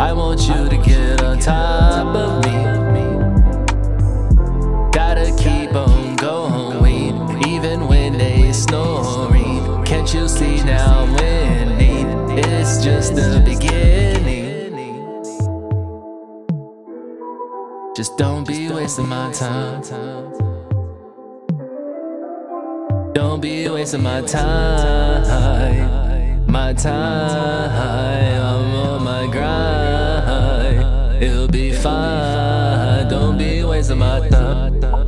I want you to get on top of me. Gotta keep on going, even when they snoring. Can't you see now when it's just the beginning? Just don't be wasting my time. Don't be wasting my time. My time, I'm on my grind. It'll be fine. Don't be wasting my time.